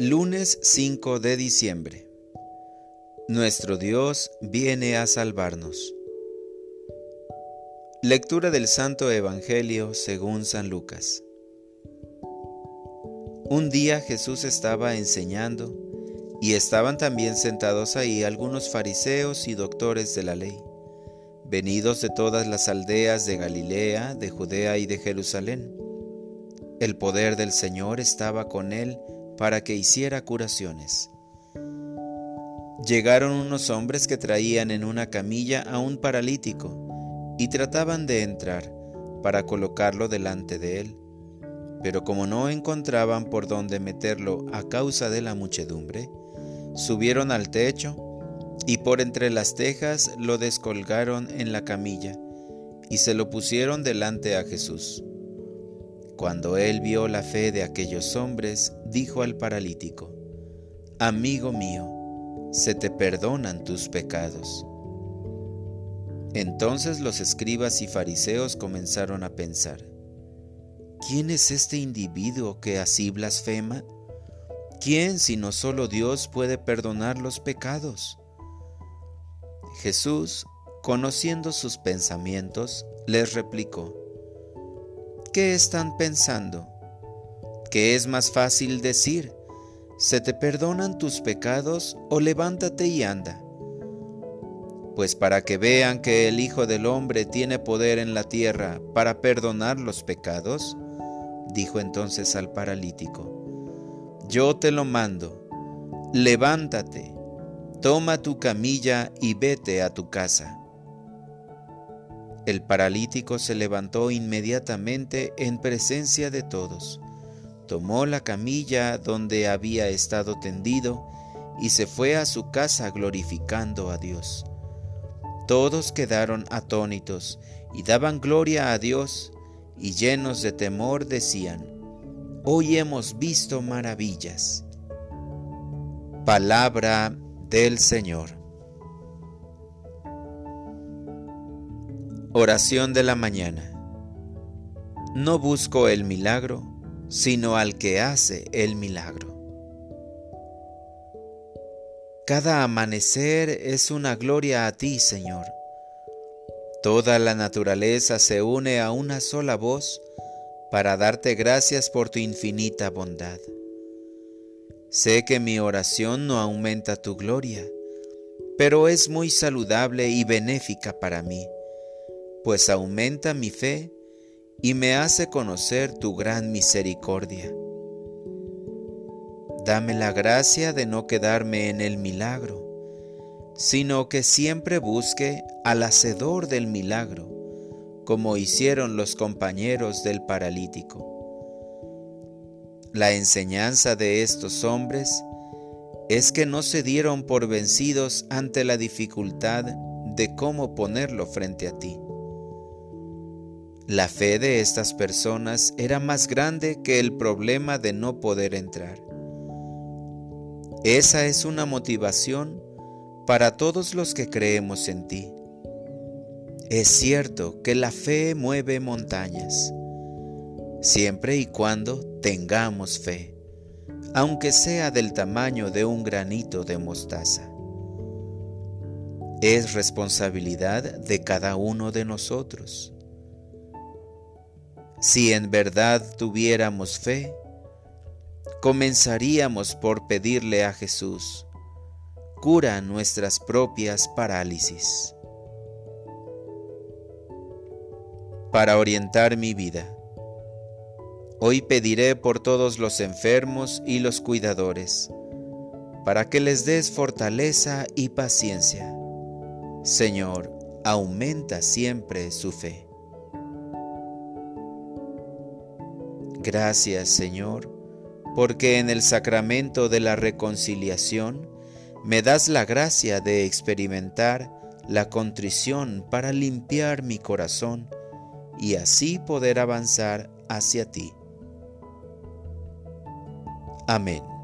Lunes 5 de diciembre. Nuestro Dios viene a salvarnos. Lectura del Santo Evangelio según San Lucas. Un día Jesús estaba enseñando y estaban también sentados ahí algunos fariseos y doctores de la ley, venidos de todas las aldeas de Galilea, de Judea y de Jerusalén. El poder del Señor estaba con él para que hiciera curaciones. Llegaron unos hombres que traían en una camilla a un paralítico y trataban de entrar para colocarlo delante de él. Pero como no encontraban por dónde meterlo a causa de la muchedumbre, subieron al techo y por entre las tejas lo descolgaron en la camilla y se lo pusieron delante a Jesús. Cuando él vio la fe de aquellos hombres, dijo al paralítico, Amigo mío, se te perdonan tus pecados. Entonces los escribas y fariseos comenzaron a pensar, ¿quién es este individuo que así blasfema? ¿Quién sino solo Dios puede perdonar los pecados? Jesús, conociendo sus pensamientos, les replicó, ¿Qué están pensando? ¿Qué es más fácil decir? ¿Se te perdonan tus pecados o levántate y anda? Pues para que vean que el Hijo del Hombre tiene poder en la tierra para perdonar los pecados, dijo entonces al paralítico, yo te lo mando, levántate, toma tu camilla y vete a tu casa. El paralítico se levantó inmediatamente en presencia de todos, tomó la camilla donde había estado tendido y se fue a su casa glorificando a Dios. Todos quedaron atónitos y daban gloria a Dios y llenos de temor decían, Hoy hemos visto maravillas. Palabra del Señor. Oración de la mañana. No busco el milagro, sino al que hace el milagro. Cada amanecer es una gloria a ti, Señor. Toda la naturaleza se une a una sola voz para darte gracias por tu infinita bondad. Sé que mi oración no aumenta tu gloria, pero es muy saludable y benéfica para mí pues aumenta mi fe y me hace conocer tu gran misericordia. Dame la gracia de no quedarme en el milagro, sino que siempre busque al hacedor del milagro, como hicieron los compañeros del paralítico. La enseñanza de estos hombres es que no se dieron por vencidos ante la dificultad de cómo ponerlo frente a ti. La fe de estas personas era más grande que el problema de no poder entrar. Esa es una motivación para todos los que creemos en ti. Es cierto que la fe mueve montañas, siempre y cuando tengamos fe, aunque sea del tamaño de un granito de mostaza. Es responsabilidad de cada uno de nosotros si en verdad tuviéramos fe, comenzaríamos por pedirle a Jesús, cura nuestras propias parálisis. Para orientar mi vida, hoy pediré por todos los enfermos y los cuidadores, para que les des fortaleza y paciencia. Señor, aumenta siempre su fe. Gracias Señor, porque en el sacramento de la reconciliación me das la gracia de experimentar la contrición para limpiar mi corazón y así poder avanzar hacia ti. Amén.